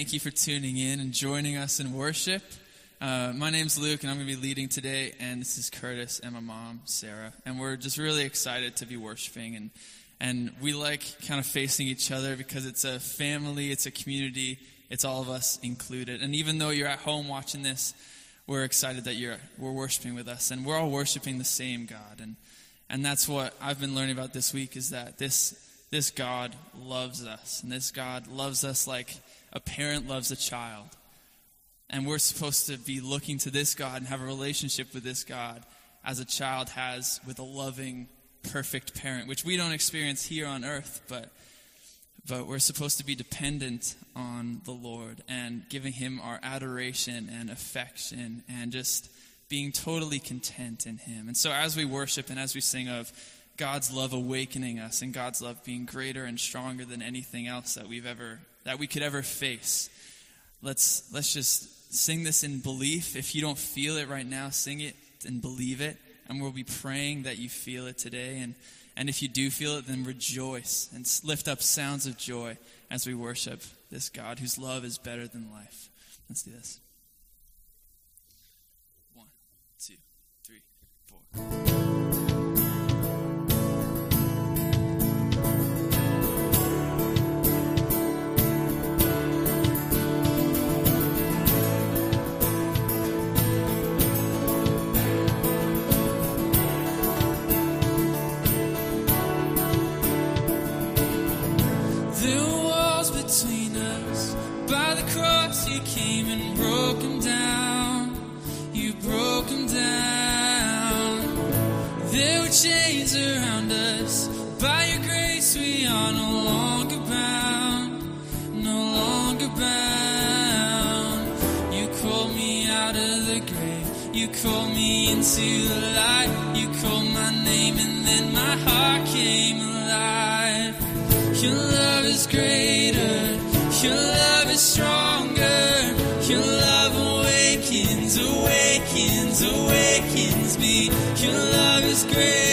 Thank you for tuning in and joining us in worship. Uh, my name's Luke, and I'm going to be leading today. And this is Curtis and my mom, Sarah. And we're just really excited to be worshiping. And, and we like kind of facing each other because it's a family, it's a community, it's all of us included. And even though you're at home watching this, we're excited that you're we're worshiping with us, and we're all worshiping the same God. And and that's what I've been learning about this week is that this this God loves us, and this God loves us like a parent loves a child. And we're supposed to be looking to this God and have a relationship with this God as a child has with a loving, perfect parent, which we don't experience here on earth, but, but we're supposed to be dependent on the Lord and giving Him our adoration and affection and just being totally content in Him. And so as we worship and as we sing of God's love awakening us and God's love being greater and stronger than anything else that we've ever that we could ever face. Let's let's just sing this in belief. If you don't feel it right now, sing it and believe it. And we'll be praying that you feel it today. And and if you do feel it, then rejoice and lift up sounds of joy as we worship this God whose love is better than life. Let's do this. One, two, three, four. Call me into the light. You called my name and then my heart came alive. Your love is greater. Your love is stronger. Your love awakens, awakens, awakens me. Your love is greater.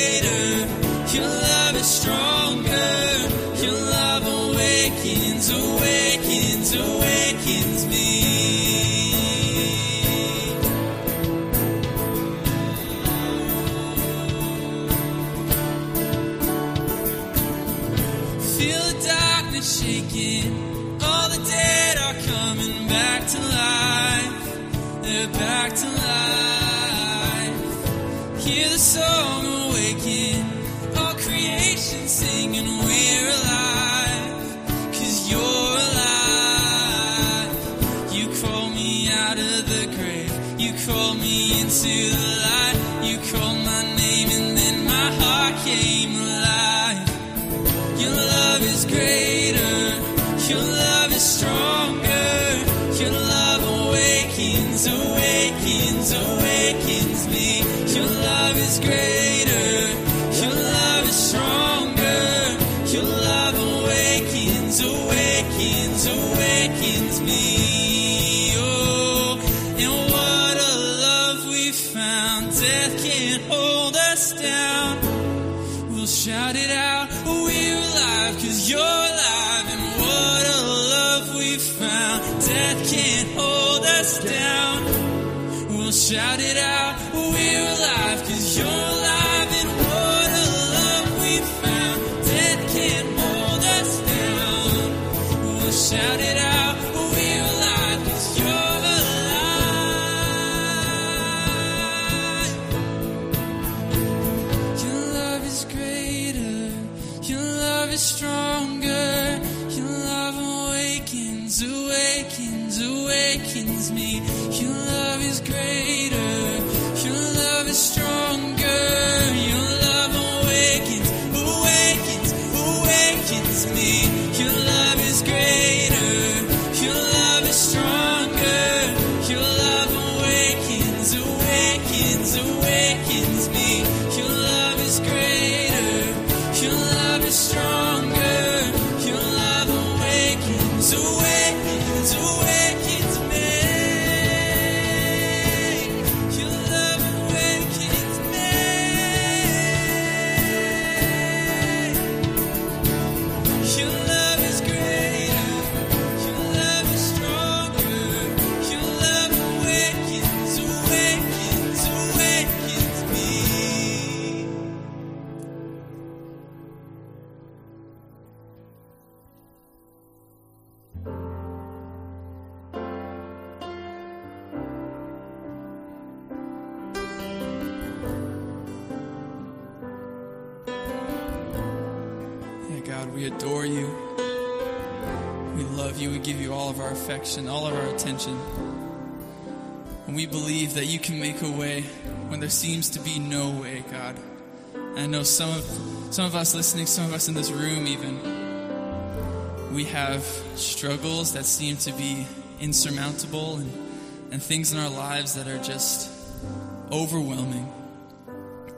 Me. seems to be no way, God. And I know some of some of us listening, some of us in this room even, we have struggles that seem to be insurmountable and, and things in our lives that are just overwhelming.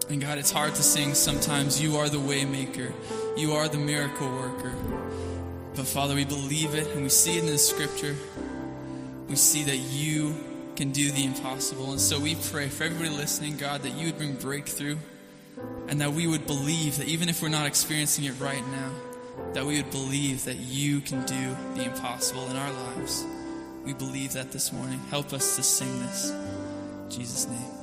And God, it's hard to sing sometimes, You are the waymaker, You are the miracle worker. But Father, we believe it and we see it in the scripture. We see that you can do the impossible. And so we pray for everybody listening, God, that you would bring breakthrough and that we would believe that even if we're not experiencing it right now, that we would believe that you can do the impossible in our lives. We believe that this morning. Help us to sing this. In Jesus' name.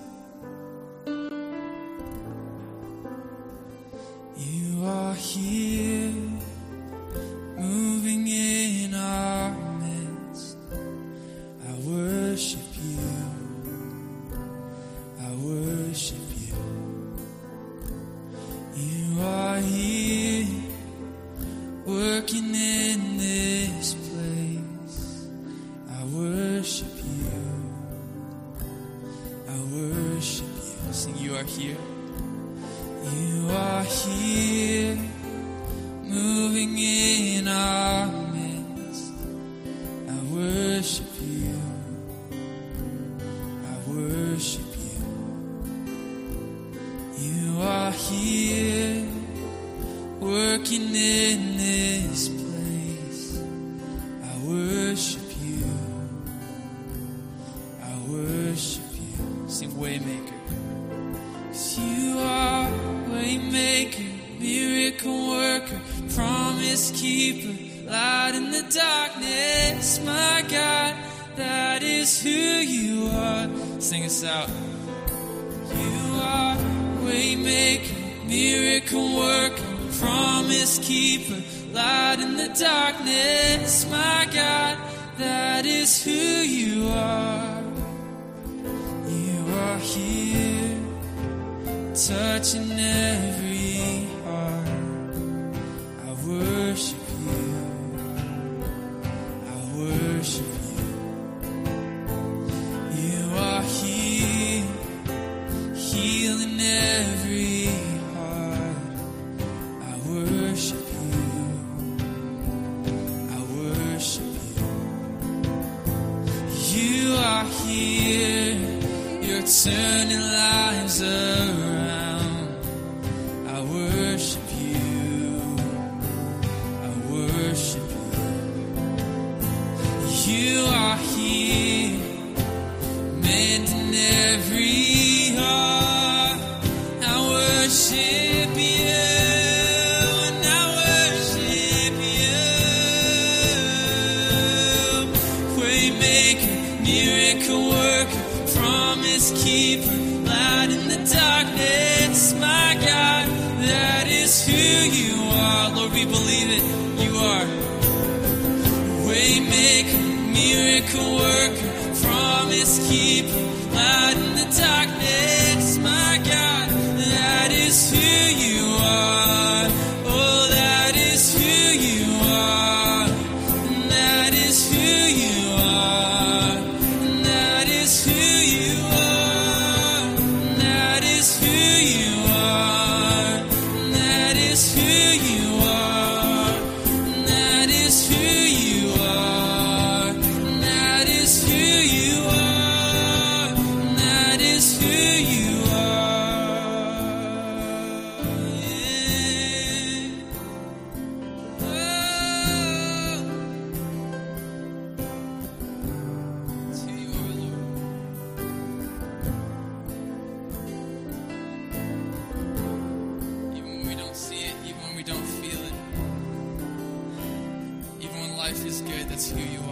Let's hear you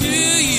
who you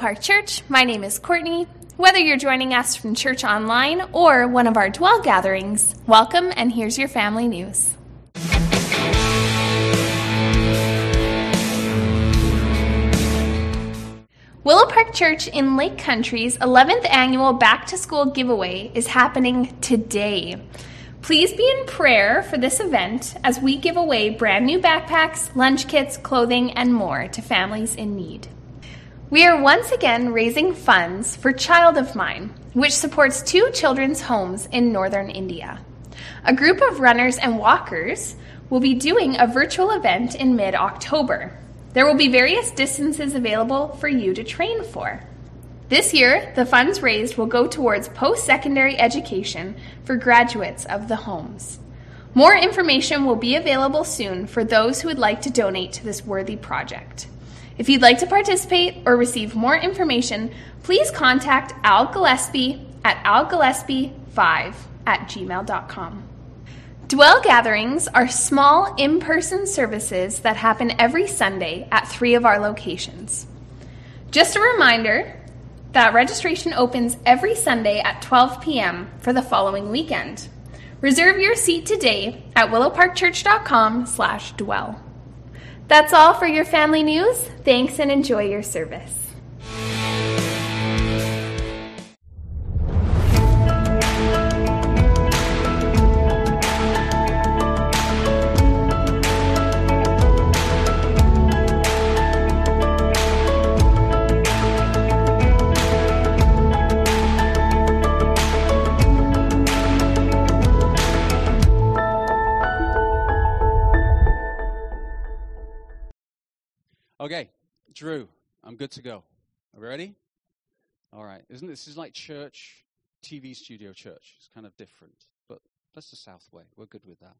Park Church. My name is Courtney. Whether you're joining us from church online or one of our dwell gatherings, welcome and here's your family news. Willow Park Church in Lake Country's 11th annual Back to School giveaway is happening today. Please be in prayer for this event as we give away brand new backpacks, lunch kits, clothing, and more to families in need. We are once again raising funds for Child of Mine, which supports two children's homes in northern India. A group of runners and walkers will be doing a virtual event in mid October. There will be various distances available for you to train for. This year, the funds raised will go towards post secondary education for graduates of the homes. More information will be available soon for those who would like to donate to this worthy project. If you'd like to participate or receive more information, please contact Al Gillespie at algillespie5 at gmail.com. Dwell gatherings are small in person services that happen every Sunday at three of our locations. Just a reminder that registration opens every Sunday at 12 p.m. for the following weekend. Reserve your seat today at willowparkchurch.com/dwell. That's all for your family news. Thanks and enjoy your service. Okay, Drew, I'm good to go. Are we ready? All right. Isn't this is like church, TV studio church? It's kind of different, but that's the South way. We're good with that.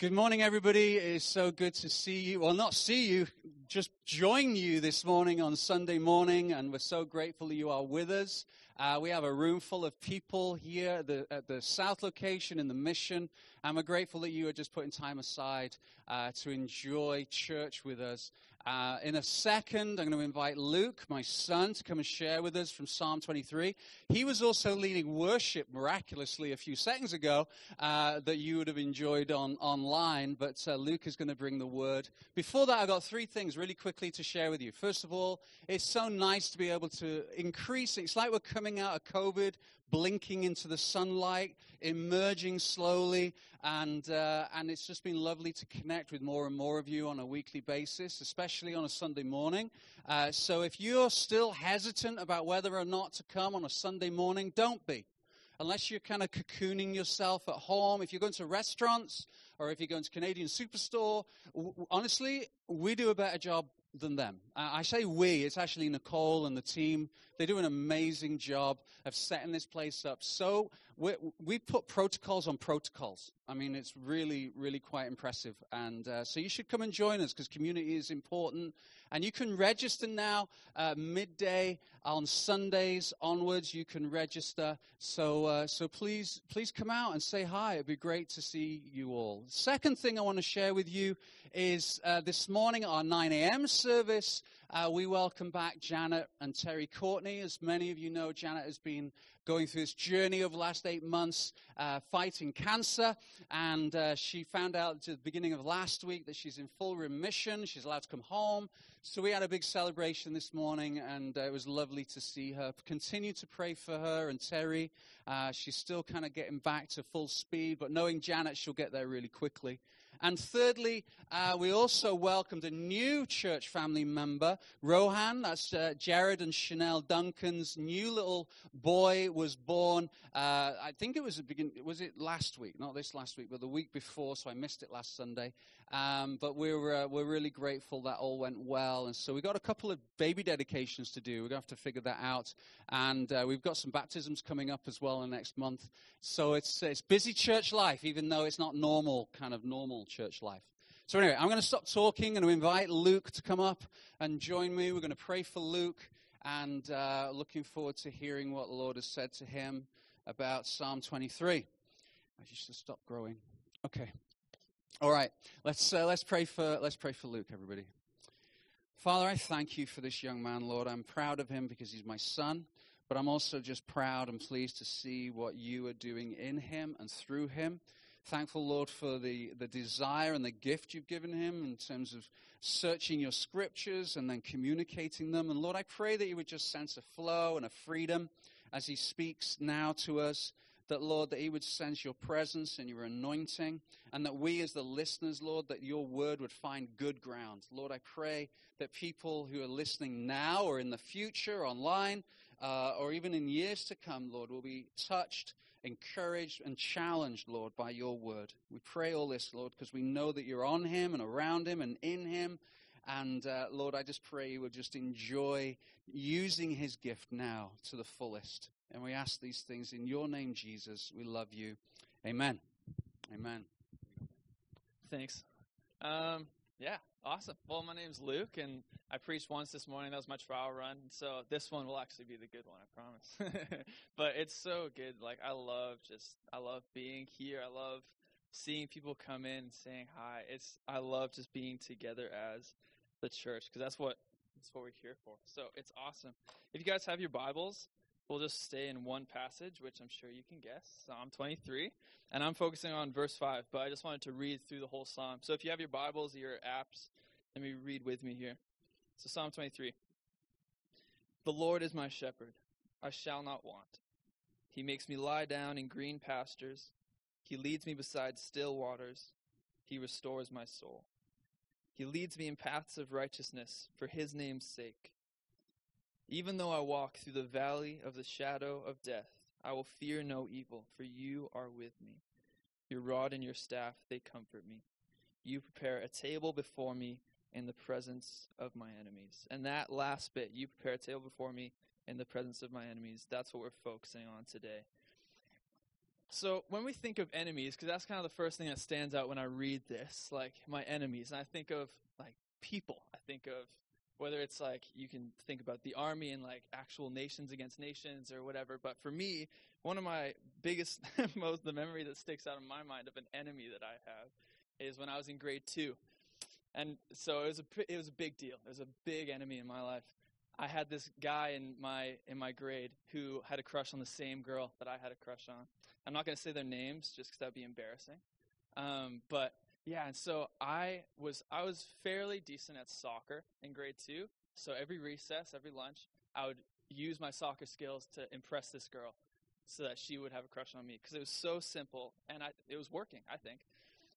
Good morning, everybody. It is so good to see you. Well, not see you, just join you this morning on Sunday morning, and we're so grateful that you are with us. Uh, we have a room full of people here at the, at the South location in the mission, and we're grateful that you are just putting time aside uh, to enjoy church with us. Uh, in a second, I'm going to invite Luke, my son, to come and share with us from Psalm 23. He was also leading worship miraculously a few seconds ago uh, that you would have enjoyed on online, but uh, Luke is going to bring the word. Before that, I've got three things really quickly to share with you. First of all, it's so nice to be able to increase. It's like we're coming out of COVID, blinking into the sunlight, emerging slowly, and uh, and it's just been lovely to connect with more and more of you on a weekly basis, especially on a Sunday morning. Uh, so if you're still hesitant about whether or not to come on a Sunday morning, don't be. Unless you're kind of cocooning yourself at home, if you're going to restaurants or if you're going to Canadian Superstore, w- honestly, we do a better job than them. I say we, it's actually Nicole and the team. They do an amazing job of setting this place up. So we, we put protocols on protocols. I mean, it's really, really quite impressive. And uh, so you should come and join us because community is important. And you can register now uh, midday on Sundays onwards. You can register. So, uh, so please, please come out and say hi. It'd be great to see you all. Second thing I want to share with you is uh, this morning our 9 a.m. service. Uh, we welcome back Janet and Terry Courtney. As many of you know, Janet has been going through this journey over the last eight months uh, fighting cancer. And uh, she found out at the beginning of last week that she's in full remission. She's allowed to come home. So we had a big celebration this morning, and uh, it was lovely to see her. Continue to pray for her and Terry. Uh, she's still kind of getting back to full speed, but knowing Janet, she'll get there really quickly. And thirdly, uh, we also welcomed a new church family member, Rohan. That's uh, Jared and Chanel Duncan's new little boy was born. Uh, I think it was was it last week, not this last week, but the week before. So I missed it last Sunday. Um, but we're uh, we're really grateful that all went well. And so we've got a couple of baby dedications to do. We're gonna have to figure that out. And uh, we've got some baptisms coming up as well in the next month. So it's it's busy church life, even though it's not normal kind of normal church life. So anyway, I'm going to stop talking and invite Luke to come up and join me. We're going to pray for Luke and uh, looking forward to hearing what the Lord has said to him about Psalm 23. I just to stop growing. Okay. All right. Let's uh, let's pray for let's pray for Luke, everybody. Father, I thank you for this young man, Lord. I'm proud of him because he's my son, but I'm also just proud and pleased to see what you are doing in him and through him. Thankful, Lord, for the, the desire and the gift you've given him in terms of searching your scriptures and then communicating them. And Lord, I pray that you would just sense a flow and a freedom as he speaks now to us. That, Lord, that he would sense your presence and your anointing, and that we as the listeners, Lord, that your word would find good ground. Lord, I pray that people who are listening now or in the future, online, uh, or even in years to come, Lord, will be touched encouraged and challenged, Lord, by your word. We pray all this, Lord, because we know that you're on him and around him and in him. And uh, Lord, I just pray you will just enjoy using his gift now to the fullest. And we ask these things in your name, Jesus. We love you. Amen. Amen. Thanks. Um, yeah, awesome. Well, my name's Luke, and I preached once this morning. That was my trial run. So this one will actually be the good one, I promise. but it's so good. Like I love just I love being here. I love seeing people come in and saying hi. It's I love just being together as the church because that's what that's what we're here for. So it's awesome. If you guys have your Bibles, we'll just stay in one passage, which I'm sure you can guess, Psalm 23. And I'm focusing on verse 5, but I just wanted to read through the whole psalm. So if you have your Bibles or your apps, let me read with me here. So Psalm 23. The Lord is my shepherd. I shall not want. He makes me lie down in green pastures. He leads me beside still waters. He restores my soul. He leads me in paths of righteousness for his name's sake. Even though I walk through the valley of the shadow of death, I will fear no evil, for you are with me. Your rod and your staff, they comfort me. You prepare a table before me in the presence of my enemies. And that last bit, you prepare a table before me in the presence of my enemies, that's what we're focusing on today. So when we think of enemies, because that's kind of the first thing that stands out when I read this, like my enemies, and I think of like people. I think of whether it's like you can think about the army and like actual nations against nations or whatever. But for me, one of my biggest, most the memory that sticks out in my mind of an enemy that I have is when I was in grade two, and so it was a it was a big deal. It was a big enemy in my life. I had this guy in my in my grade who had a crush on the same girl that I had a crush on. I'm not going to say their names just because that'd be embarrassing. Um, but yeah, and so I was I was fairly decent at soccer in grade two. So every recess, every lunch, I would use my soccer skills to impress this girl, so that she would have a crush on me because it was so simple and I, it was working, I think.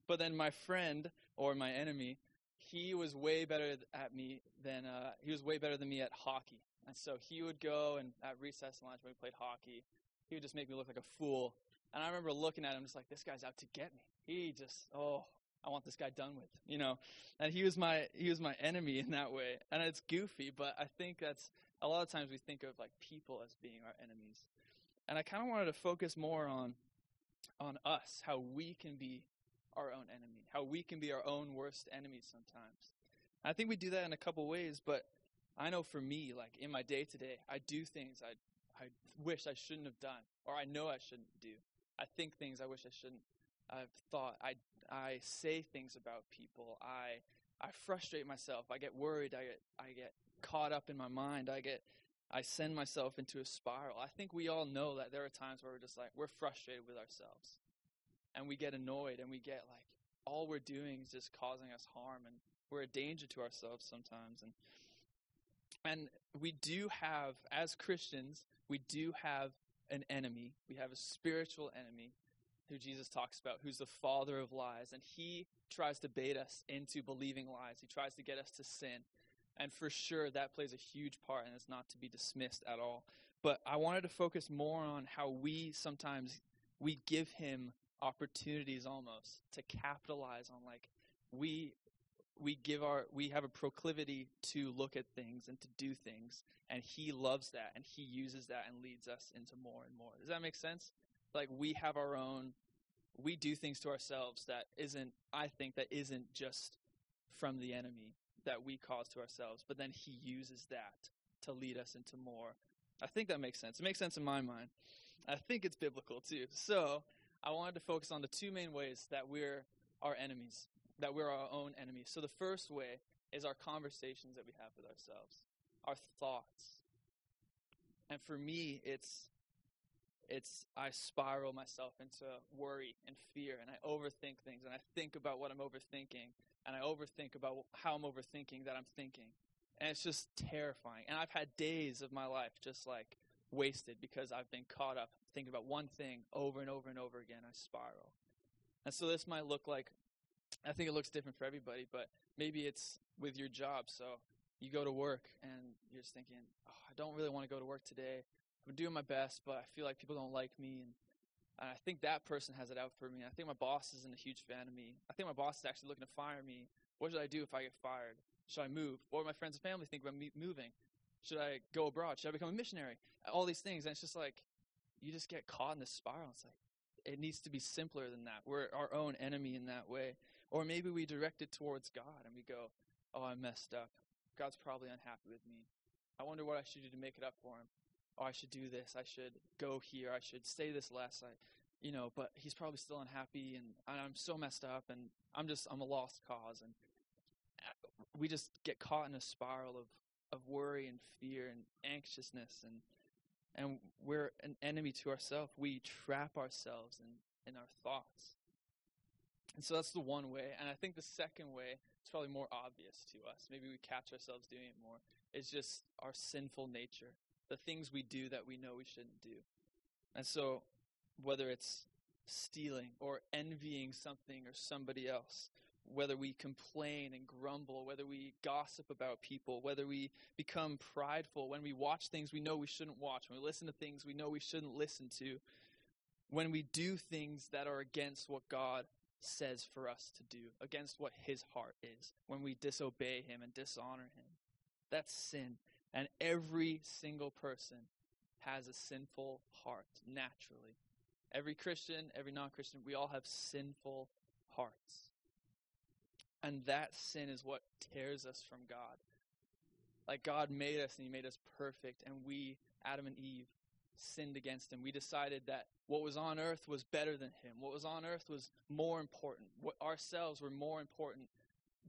But then my friend or my enemy, he was way better at me than uh, he was way better than me at hockey. And so he would go and at recess lunch when we played hockey, he would just make me look like a fool. And I remember looking at him just like this guy's out to get me. He just oh I want this guy done with, you know. And he was my he was my enemy in that way. And it's goofy, but I think that's a lot of times we think of like people as being our enemies. And I kind of wanted to focus more on on us, how we can be our own enemy, how we can be our own worst enemies sometimes. I think we do that in a couple ways, but I know for me, like in my day to day, I do things I I wish I shouldn't have done, or I know I shouldn't do. I think things I wish I shouldn't I've thought. I I say things about people. I I frustrate myself. I get worried. I get I get caught up in my mind. I get I send myself into a spiral. I think we all know that there are times where we're just like we're frustrated with ourselves. And we get annoyed and we get like all we're doing is just causing us harm and we're a danger to ourselves sometimes and and we do have as Christians, we do have an enemy. We have a spiritual enemy who Jesus talks about, who's the father of lies, and he tries to bait us into believing lies. He tries to get us to sin. And for sure, that plays a huge part, and it's not to be dismissed at all. But I wanted to focus more on how we sometimes we give him opportunities almost to capitalize on like we we give our we have a proclivity to look at things and to do things and he loves that and he uses that and leads us into more and more does that make sense like we have our own we do things to ourselves that isn't i think that isn't just from the enemy that we cause to ourselves but then he uses that to lead us into more i think that makes sense it makes sense in my mind i think it's biblical too so i wanted to focus on the two main ways that we're our enemies that we're our own enemies. So the first way is our conversations that we have with ourselves, our thoughts. And for me, it's it's I spiral myself into worry and fear and I overthink things and I think about what I'm overthinking and I overthink about how I'm overthinking that I'm thinking. And it's just terrifying. And I've had days of my life just like wasted because I've been caught up thinking about one thing over and over and over again. I spiral. And so this might look like I think it looks different for everybody, but maybe it's with your job. So you go to work and you're just thinking, oh, I don't really want to go to work today. I'm doing my best, but I feel like people don't like me. And, and I think that person has it out for me. I think my boss isn't a huge fan of me. I think my boss is actually looking to fire me. What should I do if I get fired? Should I move? What do my friends and family think about me moving? Should I go abroad? Should I become a missionary? All these things. And it's just like, you just get caught in this spiral. It's like, it needs to be simpler than that. We're our own enemy in that way. Or maybe we direct it towards God and we go, oh, I messed up. God's probably unhappy with me. I wonder what I should do to make it up for him. Oh, I should do this. I should go here. I should say this less. I, you know, but he's probably still unhappy and I'm so messed up and I'm just, I'm a lost cause. And uh, we just get caught in a spiral of, of worry and fear and anxiousness and, and we're an enemy to ourselves. We trap ourselves in, in our thoughts. And so that's the one way. And I think the second way is probably more obvious to us. Maybe we catch ourselves doing it more. It's just our sinful nature, the things we do that we know we shouldn't do. And so, whether it's stealing or envying something or somebody else, whether we complain and grumble, whether we gossip about people, whether we become prideful, when we watch things we know we shouldn't watch, when we listen to things we know we shouldn't listen to, when we do things that are against what God says for us to do, against what his heart is, when we disobey him and dishonor him. That's sin. And every single person has a sinful heart, naturally. Every Christian, every non Christian, we all have sinful hearts. And that sin is what tears us from God. Like God made us and He made us perfect, and we, Adam and Eve, sinned against him. We decided that what was on earth was better than him. What was on earth was more important. What ourselves were more important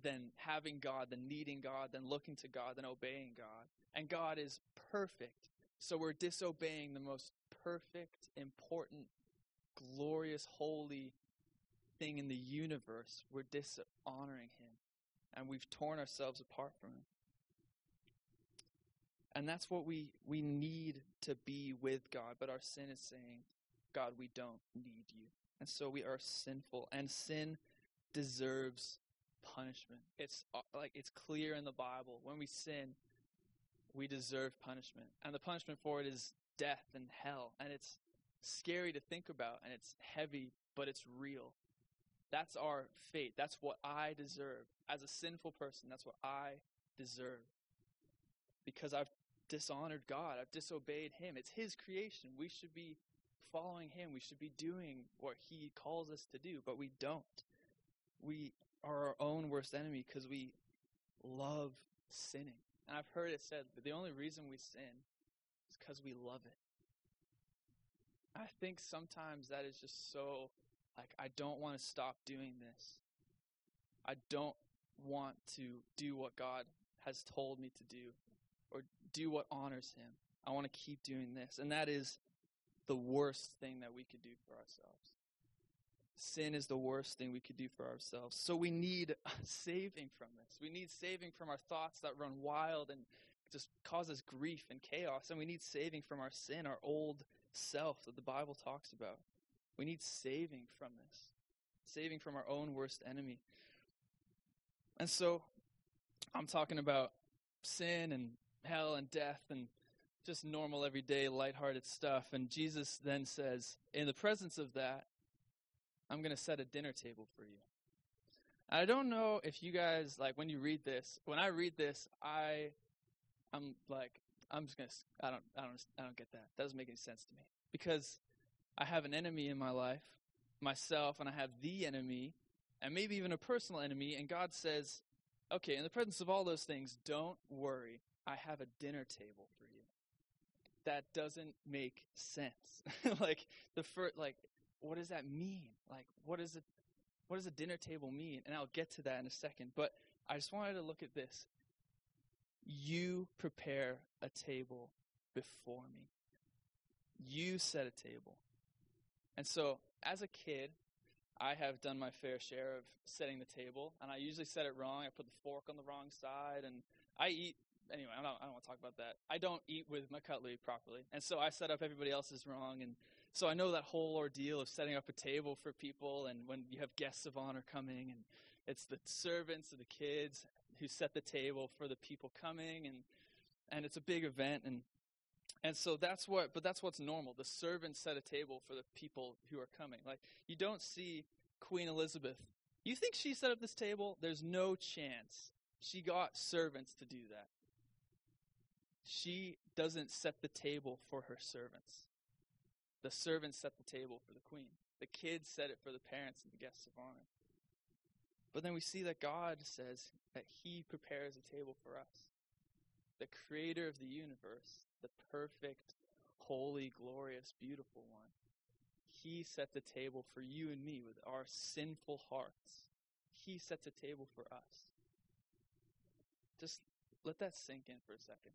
than having God, than needing God, than looking to God, than obeying God. And God is perfect. So we're disobeying the most perfect, important, glorious, holy thing in the universe. We're dishonoring him. And we've torn ourselves apart from him. And that's what we, we need to be with God. But our sin is saying, God, we don't need you. And so we are sinful. And sin deserves punishment. It's uh, like it's clear in the Bible. When we sin, we deserve punishment. And the punishment for it is death and hell. And it's scary to think about and it's heavy, but it's real. That's our fate. That's what I deserve. As a sinful person, that's what I deserve. Because I've dishonored God. I've disobeyed Him. It's His creation. We should be following Him. We should be doing what He calls us to do, but we don't. We are our own worst enemy because we love sinning. And I've heard it said that the only reason we sin is because we love it. I think sometimes that is just so, like, I don't want to stop doing this. I don't want to do what God has told me to do or do what honors him. I want to keep doing this. And that is the worst thing that we could do for ourselves. Sin is the worst thing we could do for ourselves. So we need saving from this. We need saving from our thoughts that run wild and just cause us grief and chaos. And we need saving from our sin, our old self that the Bible talks about. We need saving from this, saving from our own worst enemy. And so I'm talking about sin and hell and death and just normal, everyday, lighthearted stuff. And Jesus then says, In the presence of that, I'm going to set a dinner table for you. I don't know if you guys, like, when you read this, when I read this, I, I'm like, I'm just going to, I don't, I don't, I don't get that. That doesn't make any sense to me. Because I have an enemy in my life, myself, and I have the enemy, and maybe even a personal enemy, and God says, okay, in the presence of all those things, don't worry. I have a dinner table for you. That doesn't make sense. like the first, like, what does that mean? Like, what is it? What does a dinner table mean? And I'll get to that in a second. But I just wanted to look at this. You prepare a table before me. You set a table. And so, as a kid, I have done my fair share of setting the table, and I usually set it wrong. I put the fork on the wrong side, and I eat. Anyway, I don't, I don't want to talk about that. I don't eat with my cutlery properly, and so I set up everybody else's wrong. And so I know that whole ordeal of setting up a table for people, and when you have guests of honor coming, and it's the servants and the kids who set the table for the people coming, and and it's a big event, and and so that's what, but that's what's normal. The servants set a table for the people who are coming. Like, you don't see Queen Elizabeth. You think she set up this table? There's no chance. She got servants to do that. She doesn't set the table for her servants. The servants set the table for the queen. The kids set it for the parents and the guests of honor. But then we see that God says that He prepares a table for us. The creator of the universe the perfect, holy, glorious, beautiful one. He set the table for you and me with our sinful hearts. He sets a table for us. Just let that sink in for a second.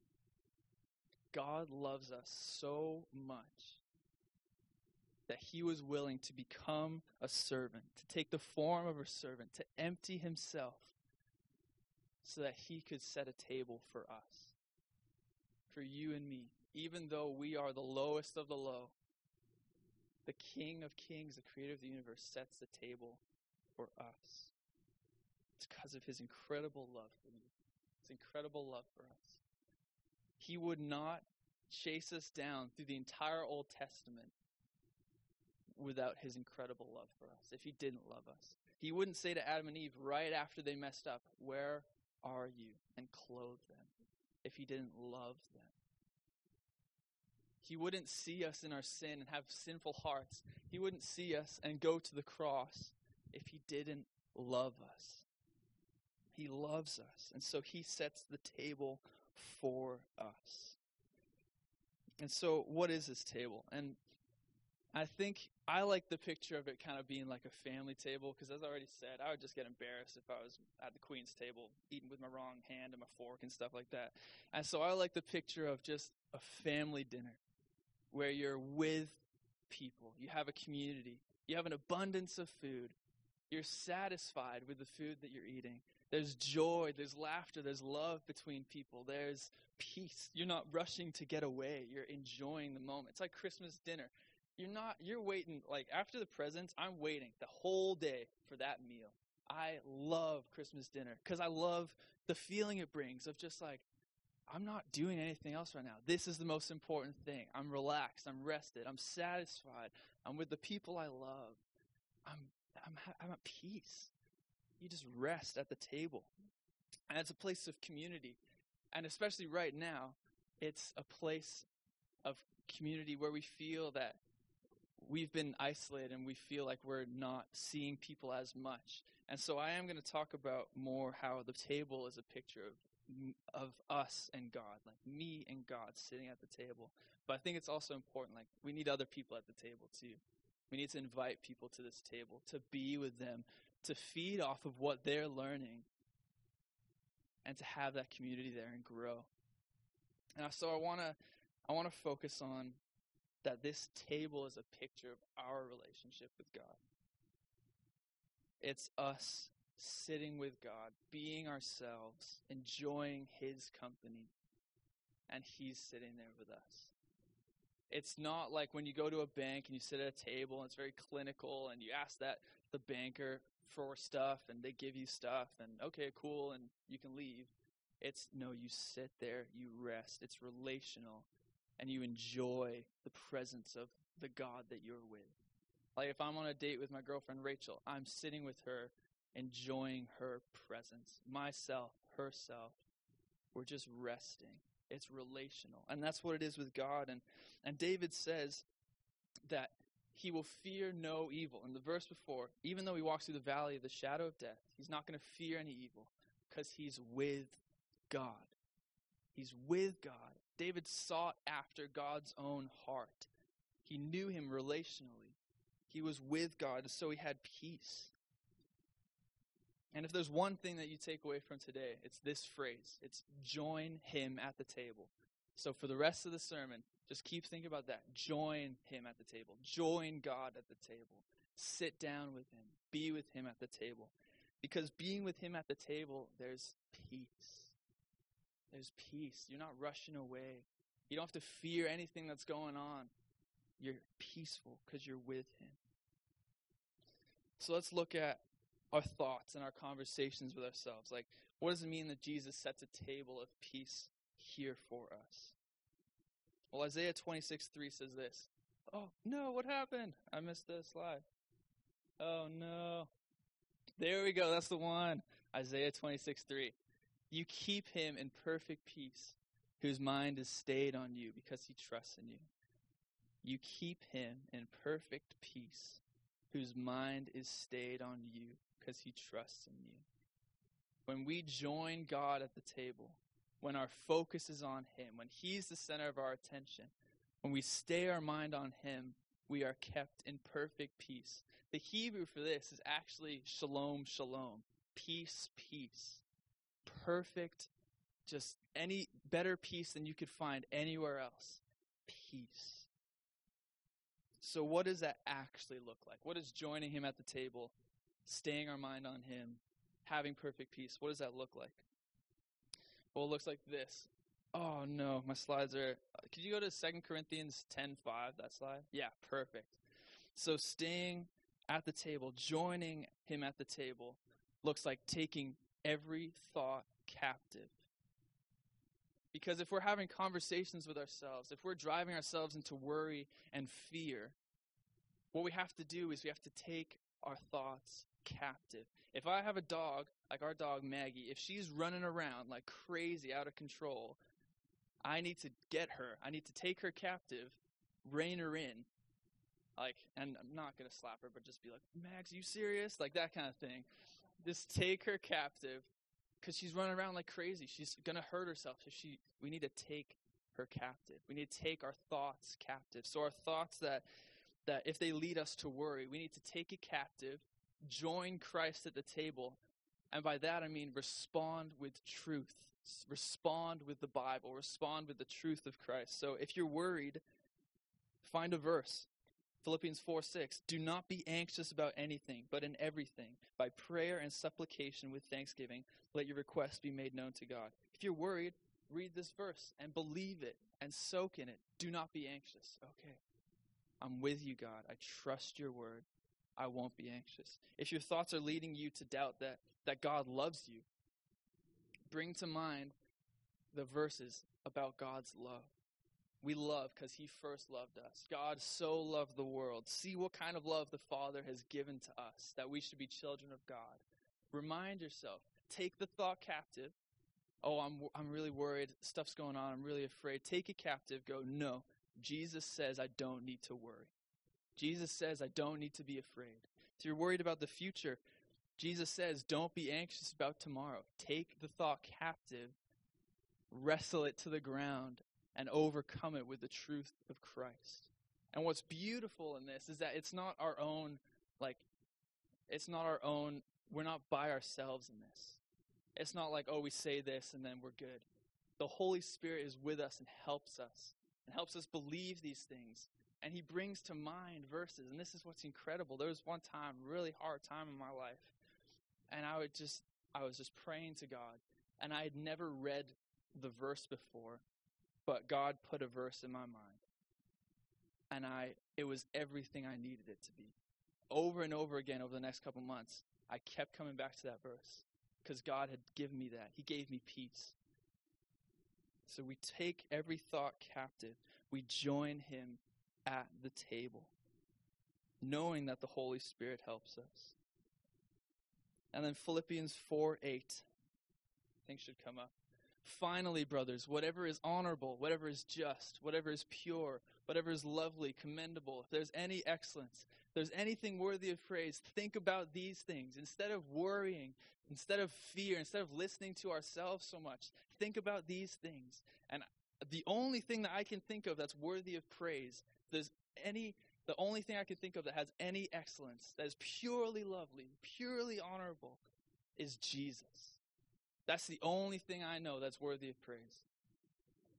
God loves us so much that he was willing to become a servant, to take the form of a servant, to empty himself so that he could set a table for us for you and me, even though we are the lowest of the low. The King of Kings, the creator of the universe, sets the table for us. It's because of his incredible love for you, his incredible love for us. He would not chase us down through the entire Old Testament without his incredible love for us, if he didn't love us. He wouldn't say to Adam and Eve right after they messed up, Where are you? and clothe them if he didn't love them. He wouldn't see us in our sin and have sinful hearts. He wouldn't see us and go to the cross if he didn't love us. He loves us. And so he sets the table for us. And so, what is this table? And I think I like the picture of it kind of being like a family table because, as I already said, I would just get embarrassed if I was at the queen's table eating with my wrong hand and my fork and stuff like that. And so I like the picture of just a family dinner where you're with people, you have a community, you have an abundance of food, you're satisfied with the food that you're eating. There's joy, there's laughter, there's love between people, there's peace. You're not rushing to get away, you're enjoying the moment. It's like Christmas dinner you're not you're waiting like after the presents i'm waiting the whole day for that meal. I love christmas dinner because i love the feeling it brings of just like i'm not doing anything else right now. This is the most important thing. I'm relaxed i'm rested i'm satisfied i'm with the people i love. I'm i'm, I'm at peace. You just rest at the table. And it's a place of community. And especially right now it's a place of community where we feel that we've been isolated and we feel like we're not seeing people as much. And so I am going to talk about more how the table is a picture of of us and God, like me and God sitting at the table. But I think it's also important like we need other people at the table too. We need to invite people to this table, to be with them, to feed off of what they're learning and to have that community there and grow. And so I want to I want to focus on that this table is a picture of our relationship with God. It's us sitting with God, being ourselves, enjoying his company, and he's sitting there with us. It's not like when you go to a bank and you sit at a table and it's very clinical and you ask that the banker for stuff and they give you stuff and okay, cool, and you can leave. It's no, you sit there, you rest. It's relational and you enjoy the presence of the God that you're with. Like if I'm on a date with my girlfriend Rachel, I'm sitting with her, enjoying her presence, myself, herself. We're just resting. It's relational. And that's what it is with God. And, and David says that he will fear no evil. In the verse before, even though he walks through the valley of the shadow of death, he's not going to fear any evil because he's with God. He's with God. David sought after God's own heart. He knew him relationally. He was with God, so he had peace. And if there's one thing that you take away from today, it's this phrase it's join him at the table. So for the rest of the sermon, just keep thinking about that. Join him at the table. Join God at the table. Sit down with him. Be with him at the table. Because being with him at the table, there's peace. There's peace. You're not rushing away. You don't have to fear anything that's going on. You're peaceful because you're with him. So let's look at our thoughts and our conversations with ourselves. Like, what does it mean that Jesus sets a table of peace here for us? Well, Isaiah 26 3 says this. Oh, no, what happened? I missed the slide. Oh, no. There we go. That's the one. Isaiah 26 3. You keep him in perfect peace, whose mind is stayed on you because he trusts in you. You keep him in perfect peace, whose mind is stayed on you because he trusts in you. When we join God at the table, when our focus is on him, when he's the center of our attention, when we stay our mind on him, we are kept in perfect peace. The Hebrew for this is actually shalom, shalom. Peace, peace. Perfect, just any better peace than you could find anywhere else. Peace. So, what does that actually look like? What does joining him at the table, staying our mind on him, having perfect peace, what does that look like? Well, it looks like this. Oh no, my slides are. Could you go to Second Corinthians ten five? That slide. Yeah, perfect. So staying at the table, joining him at the table, looks like taking every thought captive. Because if we're having conversations with ourselves, if we're driving ourselves into worry and fear, what we have to do is we have to take our thoughts captive. If I have a dog, like our dog Maggie, if she's running around like crazy out of control, I need to get her. I need to take her captive, rein her in. Like, and I'm not going to slap her, but just be like, Max, you serious? Like that kind of thing. Just take her captive because she's running around like crazy. She's going to hurt herself. So she, we need to take her captive. We need to take our thoughts captive. So our thoughts that, that if they lead us to worry, we need to take it captive, join Christ at the table, and by that I mean respond with truth. Respond with the Bible. Respond with the truth of Christ. So if you're worried, find a verse. Philippians 4 6. Do not be anxious about anything, but in everything, by prayer and supplication with thanksgiving, let your requests be made known to God. If you're worried, read this verse and believe it and soak in it. Do not be anxious. Okay. I'm with you, God. I trust your word. I won't be anxious. If your thoughts are leading you to doubt that, that God loves you, bring to mind the verses about God's love. We love because he first loved us. God so loved the world. See what kind of love the Father has given to us, that we should be children of God. Remind yourself, take the thought captive. Oh, I'm, I'm really worried. Stuff's going on. I'm really afraid. Take it captive. Go, no. Jesus says I don't need to worry. Jesus says I don't need to be afraid. If you're worried about the future, Jesus says don't be anxious about tomorrow. Take the thought captive, wrestle it to the ground, and overcome it with the truth of Christ. And what's beautiful in this is that it's not our own, like, it's not our own, we're not by ourselves in this. It's not like, oh, we say this and then we're good. the Holy Spirit is with us and helps us and helps us believe these things. And he brings to mind verses. And this is what's incredible. There was one time, really hard time in my life. And I would just, I was just praying to God. And I had never read the verse before, but God put a verse in my mind. And I, it was everything I needed it to be. Over and over again over the next couple months, I kept coming back to that verse because God had given me that. He gave me peace. So we take every thought captive. We join him at the table, knowing that the Holy Spirit helps us. And then Philippians 4 8, I think should come up. Finally, brothers, whatever is honorable, whatever is just, whatever is pure, whatever is lovely, commendable, if there's any excellence, if there's anything worthy of praise, think about these things. Instead of worrying, instead of fear, instead of listening to ourselves so much, think about these things. And the only thing that I can think of that's worthy of praise, there's any the only thing I can think of that has any excellence, that is purely lovely, purely honorable, is Jesus. That's the only thing I know that's worthy of praise.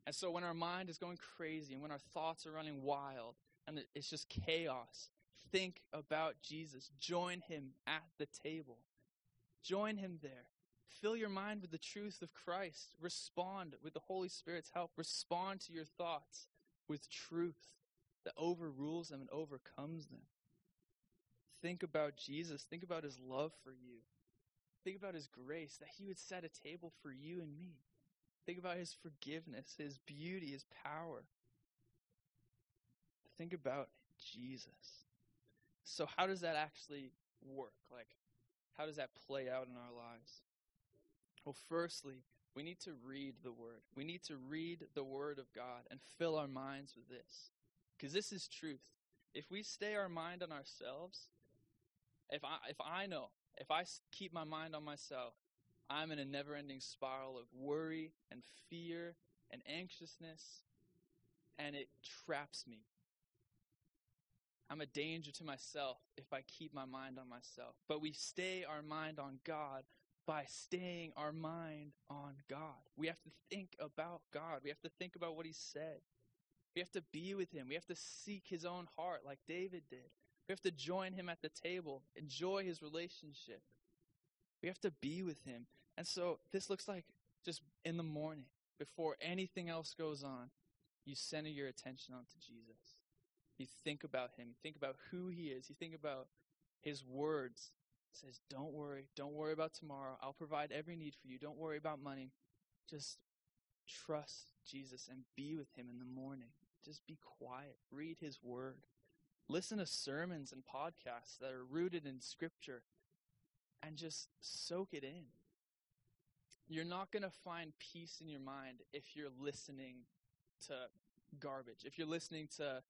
And so when our mind is going crazy and when our thoughts are running wild and it's just chaos, think about Jesus. Join him at the table. Join him there. Fill your mind with the truth of Christ. Respond with the Holy Spirit's help. Respond to your thoughts with truth that overrules them and overcomes them. Think about Jesus. Think about his love for you. Think about his grace, that he would set a table for you and me. Think about his forgiveness, his beauty, his power. Think about Jesus. So, how does that actually work? Like, how does that play out in our lives? Well, firstly, we need to read the Word. We need to read the Word of God and fill our minds with this. Because this is truth. If we stay our mind on ourselves, if I, if I know, if I keep my mind on myself, I'm in a never ending spiral of worry and fear and anxiousness, and it traps me. I'm a danger to myself if I keep my mind on myself. But we stay our mind on God by staying our mind on God. We have to think about God. We have to think about what He said. We have to be with Him. We have to seek His own heart like David did. We have to join Him at the table, enjoy His relationship. We have to be with Him. And so this looks like just in the morning, before anything else goes on, you center your attention onto Jesus. You think about Him. You think about who He is. You think about His words. He says, Don't worry. Don't worry about tomorrow. I'll provide every need for you. Don't worry about money. Just trust Jesus and be with Him in the morning. Just be quiet. Read His Word. Listen to sermons and podcasts that are rooted in Scripture and just soak it in. You're not going to find peace in your mind if you're listening to garbage, if you're listening to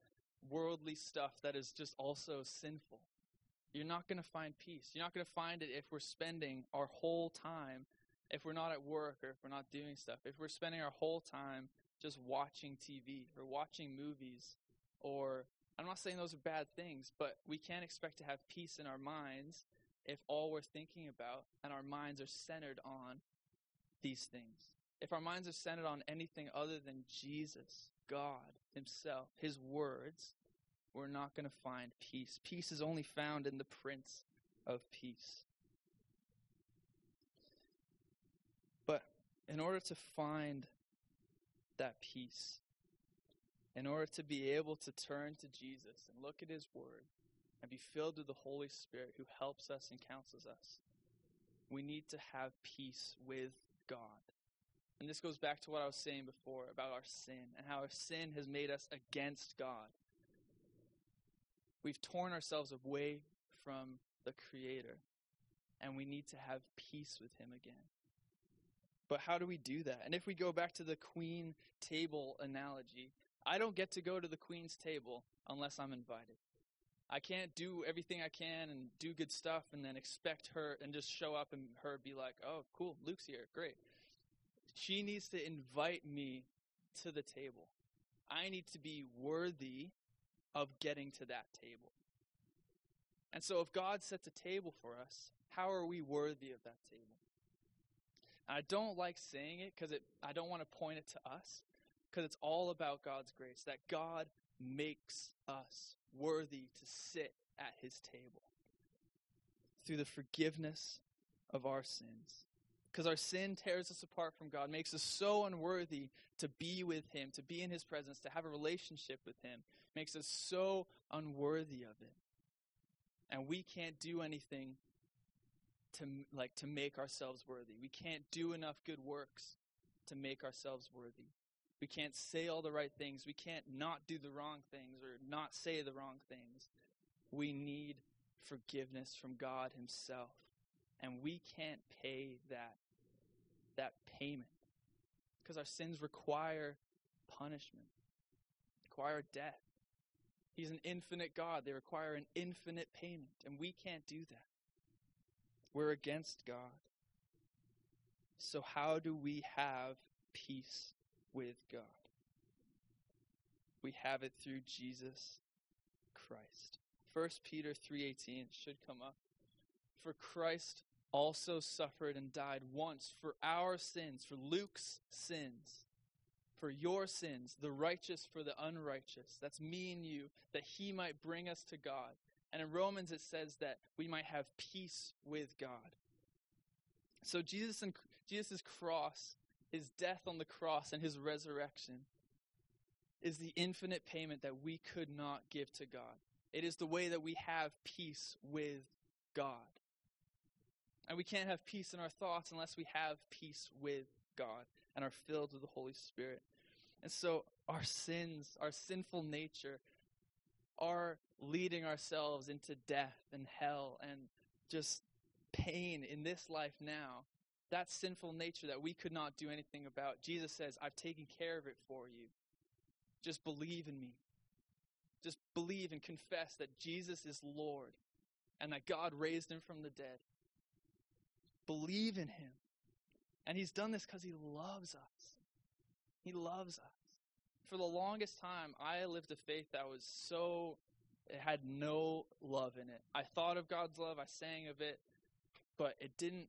worldly stuff that is just also sinful. You're not going to find peace. You're not going to find it if we're spending our whole time, if we're not at work or if we're not doing stuff, if we're spending our whole time just watching TV or watching movies or I'm not saying those are bad things, but we can't expect to have peace in our minds if all we're thinking about and our minds are centered on these things. If our minds are centered on anything other than Jesus, God Himself, His words, we're not going to find peace. Peace is only found in the Prince of Peace. But in order to find that peace, in order to be able to turn to Jesus and look at His Word and be filled with the Holy Spirit who helps us and counsels us, we need to have peace with God. And this goes back to what I was saying before about our sin and how our sin has made us against God. We've torn ourselves away from the Creator, and we need to have peace with Him again. But how do we do that? And if we go back to the queen table analogy, I don't get to go to the queen's table unless I'm invited. I can't do everything I can and do good stuff and then expect her and just show up and her be like, oh, cool, Luke's here, great. She needs to invite me to the table. I need to be worthy of getting to that table. And so, if God sets a table for us, how are we worthy of that table? I don't like saying it because it, I don't want to point it to us because it's all about God's grace, that God makes us worthy to sit at his table through the forgiveness of our sins. Because our sin tears us apart from God, makes us so unworthy to be with Him, to be in His presence, to have a relationship with Him, makes us so unworthy of it. And we can't do anything to like to make ourselves worthy. We can't do enough good works to make ourselves worthy. We can't say all the right things. We can't not do the wrong things or not say the wrong things. We need forgiveness from God himself. And we can't pay that that payment because our sins require punishment. Require death. He's an infinite God. They require an infinite payment, and we can't do that. We're against God. So, how do we have peace with God? We have it through Jesus Christ. 1 Peter 3:18 should come up. For Christ also suffered and died once for our sins, for Luke's sins, for your sins, the righteous for the unrighteous. That's me and you, that he might bring us to God. And in Romans it says that we might have peace with God. So Jesus and Jesus' cross, his death on the cross and his resurrection is the infinite payment that we could not give to God. It is the way that we have peace with God. And we can't have peace in our thoughts unless we have peace with God and are filled with the Holy Spirit. And so our sins, our sinful nature, are leading ourselves into death and hell and just pain in this life now. That sinful nature that we could not do anything about. Jesus says, I've taken care of it for you. Just believe in me. Just believe and confess that Jesus is Lord and that God raised him from the dead. Believe in him. And he's done this because he loves us. He loves us. For the longest time, I lived a faith that was so, it had no love in it. I thought of God's love, I sang of it, but it didn't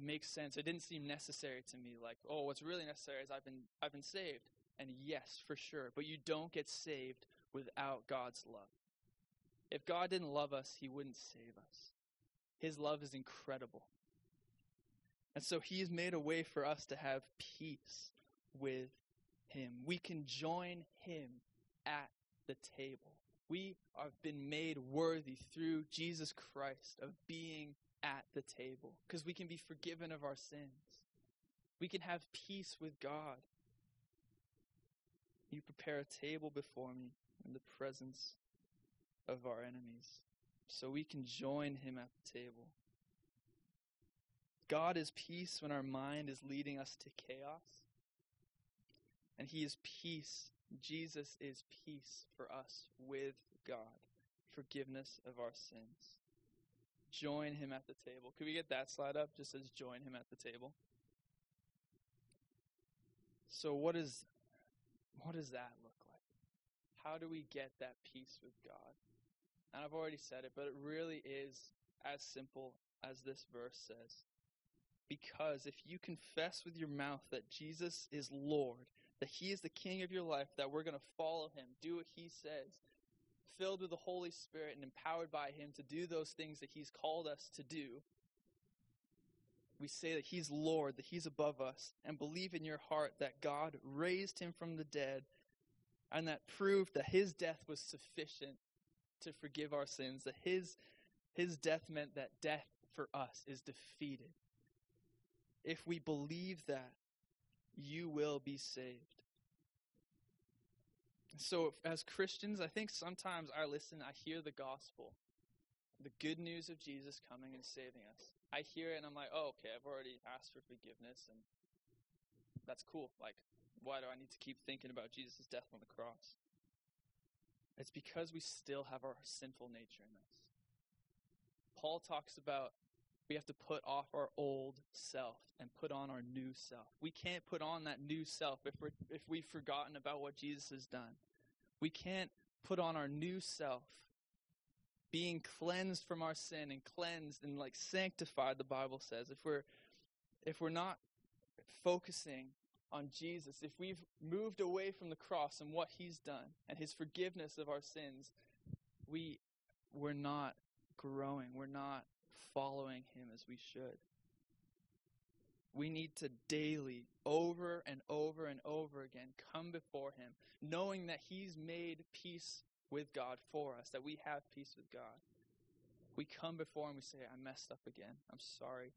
make sense. It didn't seem necessary to me. Like, oh, what's really necessary is I've been, I've been saved. And yes, for sure. But you don't get saved without God's love. If God didn't love us, He wouldn't save us. His love is incredible. And so He has made a way for us to have peace with Him. We can join Him at the table. We have been made worthy through Jesus Christ of being at the table because we can be forgiven of our sins. We can have peace with God. You prepare a table before me in the presence of our enemies so we can join him at the table. God is peace when our mind is leading us to chaos. And he is peace. Jesus is peace for us with God, forgiveness of our sins. Join him at the table. Could we get that slide up? Just says join him at the table. So what is what does that look like? How do we get that peace with God? And I've already said it, but it really is as simple as this verse says. Because if you confess with your mouth that Jesus is Lord, that He is the King of your life, that we're going to follow Him, do what He says, filled with the Holy Spirit and empowered by Him to do those things that He's called us to do, we say that He's Lord, that He's above us, and believe in your heart that God raised Him from the dead, and that proved that His death was sufficient to forgive our sins, that His, his death meant that death for us is defeated. If we believe that, you will be saved. So, as Christians, I think sometimes I listen, I hear the gospel, the good news of Jesus coming and saving us. I hear it and I'm like, oh, okay, I've already asked for forgiveness, and that's cool. Like, why do I need to keep thinking about Jesus' death on the cross? It's because we still have our sinful nature in us. Paul talks about we have to put off our old self and put on our new self. We can't put on that new self if we're if we've forgotten about what Jesus has done. We can't put on our new self being cleansed from our sin and cleansed and like sanctified the bible says if we're if we're not focusing on Jesus, if we've moved away from the cross and what he's done and his forgiveness of our sins, we we're not growing. We're not following him as we should. We need to daily, over and over and over again, come before him, knowing that he's made peace with God for us, that we have peace with God. We come before him, we say, I messed up again. I'm sorry.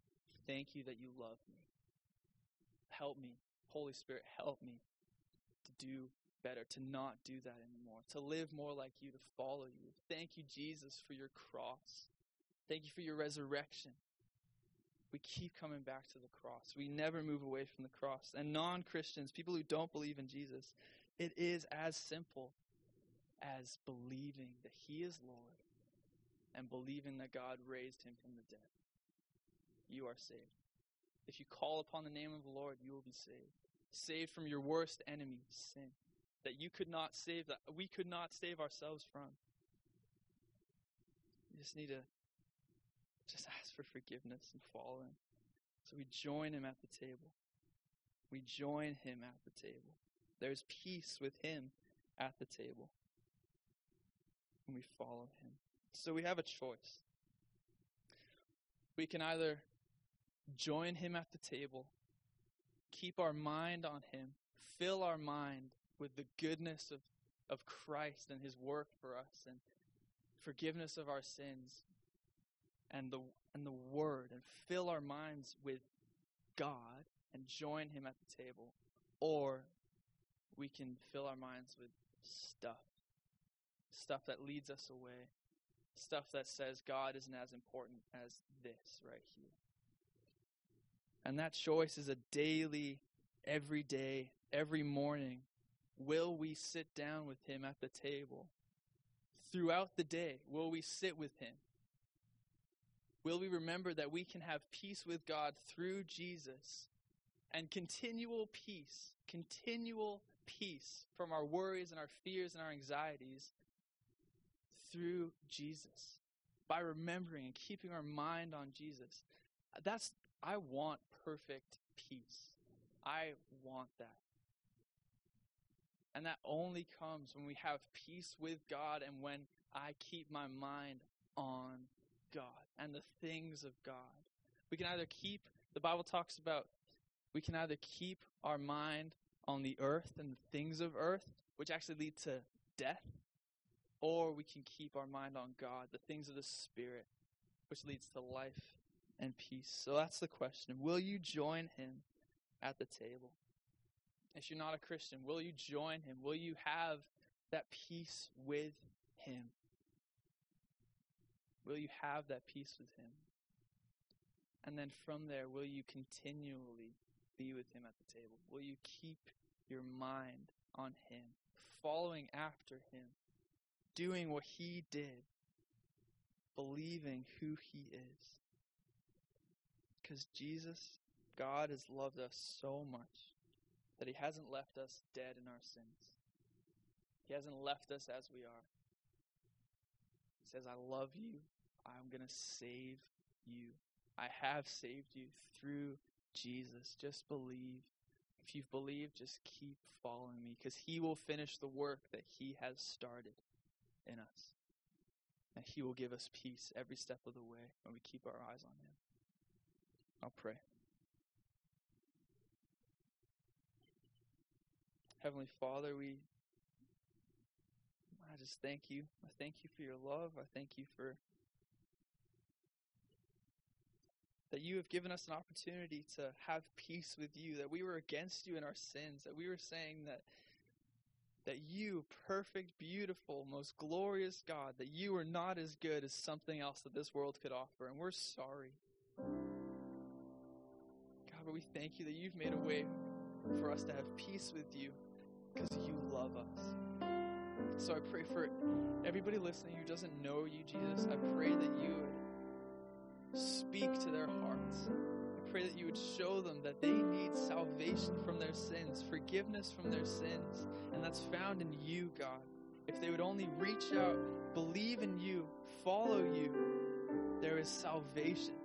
Thank you that you love me. Help me. Holy Spirit, help me to do better, to not do that anymore, to live more like you, to follow you. Thank you, Jesus, for your cross. Thank you for your resurrection. We keep coming back to the cross. We never move away from the cross. And non Christians, people who don't believe in Jesus, it is as simple as believing that He is Lord and believing that God raised Him from the dead. You are saved. If you call upon the name of the Lord, you will be saved. Saved from your worst enemy, sin, that you could not save, that we could not save ourselves from. You just need to just ask for forgiveness and follow him. So we join him at the table. We join him at the table. There's peace with him at the table. And we follow him. So we have a choice. We can either join him at the table, keep our mind on him, fill our mind with the goodness of, of Christ and his work for us and forgiveness of our sins and the and the word and fill our minds with God and join him at the table or we can fill our minds with stuff stuff that leads us away stuff that says God isn't as important as this right here. And that choice is a daily every day every morning will we sit down with him at the table? Throughout the day will we sit with him Will we remember that we can have peace with God through Jesus and continual peace, continual peace from our worries and our fears and our anxieties through Jesus by remembering and keeping our mind on Jesus? That's, I want perfect peace. I want that. And that only comes when we have peace with God and when I keep my mind on God and the things of God. We can either keep, the Bible talks about, we can either keep our mind on the earth and the things of earth, which actually lead to death, or we can keep our mind on God, the things of the Spirit, which leads to life and peace. So that's the question. Will you join Him at the table? If you're not a Christian, will you join Him? Will you have that peace with Him? Will you have that peace with Him? And then from there, will you continually be with Him at the table? Will you keep your mind on Him, following after Him, doing what He did, believing who He is? Because Jesus, God, has loved us so much that He hasn't left us dead in our sins. He hasn't left us as we are. Says, I love you. I'm going to save you. I have saved you through Jesus. Just believe. If you've believed, just keep following me because He will finish the work that He has started in us. And He will give us peace every step of the way when we keep our eyes on Him. I'll pray. Heavenly Father, we just thank you. I thank you for your love. I thank you for that you have given us an opportunity to have peace with you, that we were against you in our sins, that we were saying that that you, perfect, beautiful, most glorious God, that you are not as good as something else that this world could offer, and we're sorry. God, but we thank you that you've made a way for us to have peace with you because you love us. So I pray for everybody listening who doesn't know you, Jesus. I pray that you would speak to their hearts. I pray that you would show them that they need salvation from their sins, forgiveness from their sins, and that's found in you, God. If they would only reach out, believe in you, follow you, there is salvation.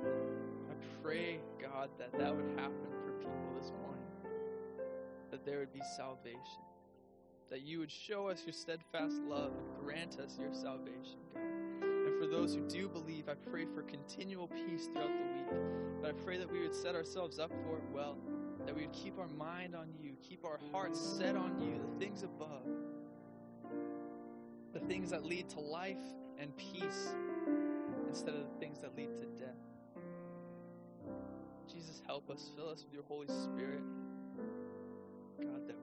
I pray, God, that that would happen for people this morning. That there would be salvation. That you would show us your steadfast love and grant us your salvation, God. And for those who do believe, I pray for continual peace throughout the week. But I pray that we would set ourselves up for it well. That we would keep our mind on you, keep our hearts set on you, the things above, the things that lead to life and peace instead of the things that lead to death. Jesus, help us. Fill us with your Holy Spirit.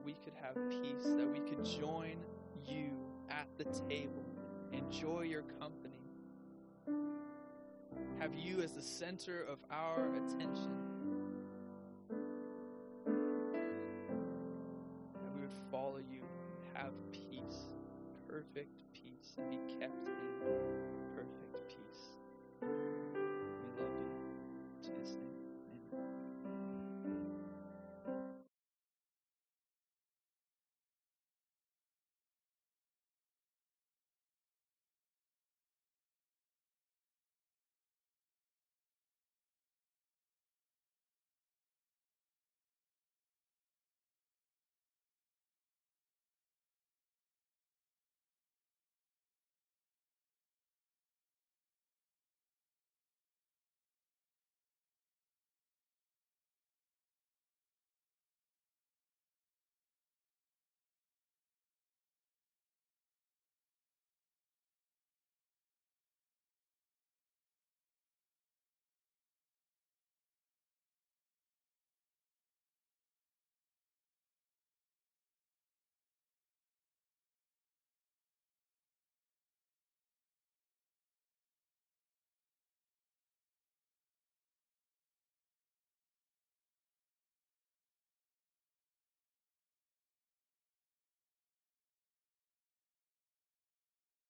We could have peace, that we could join you at the table, enjoy your company, have you as the center of our attention. That we would follow you, have peace, perfect peace, and be kept in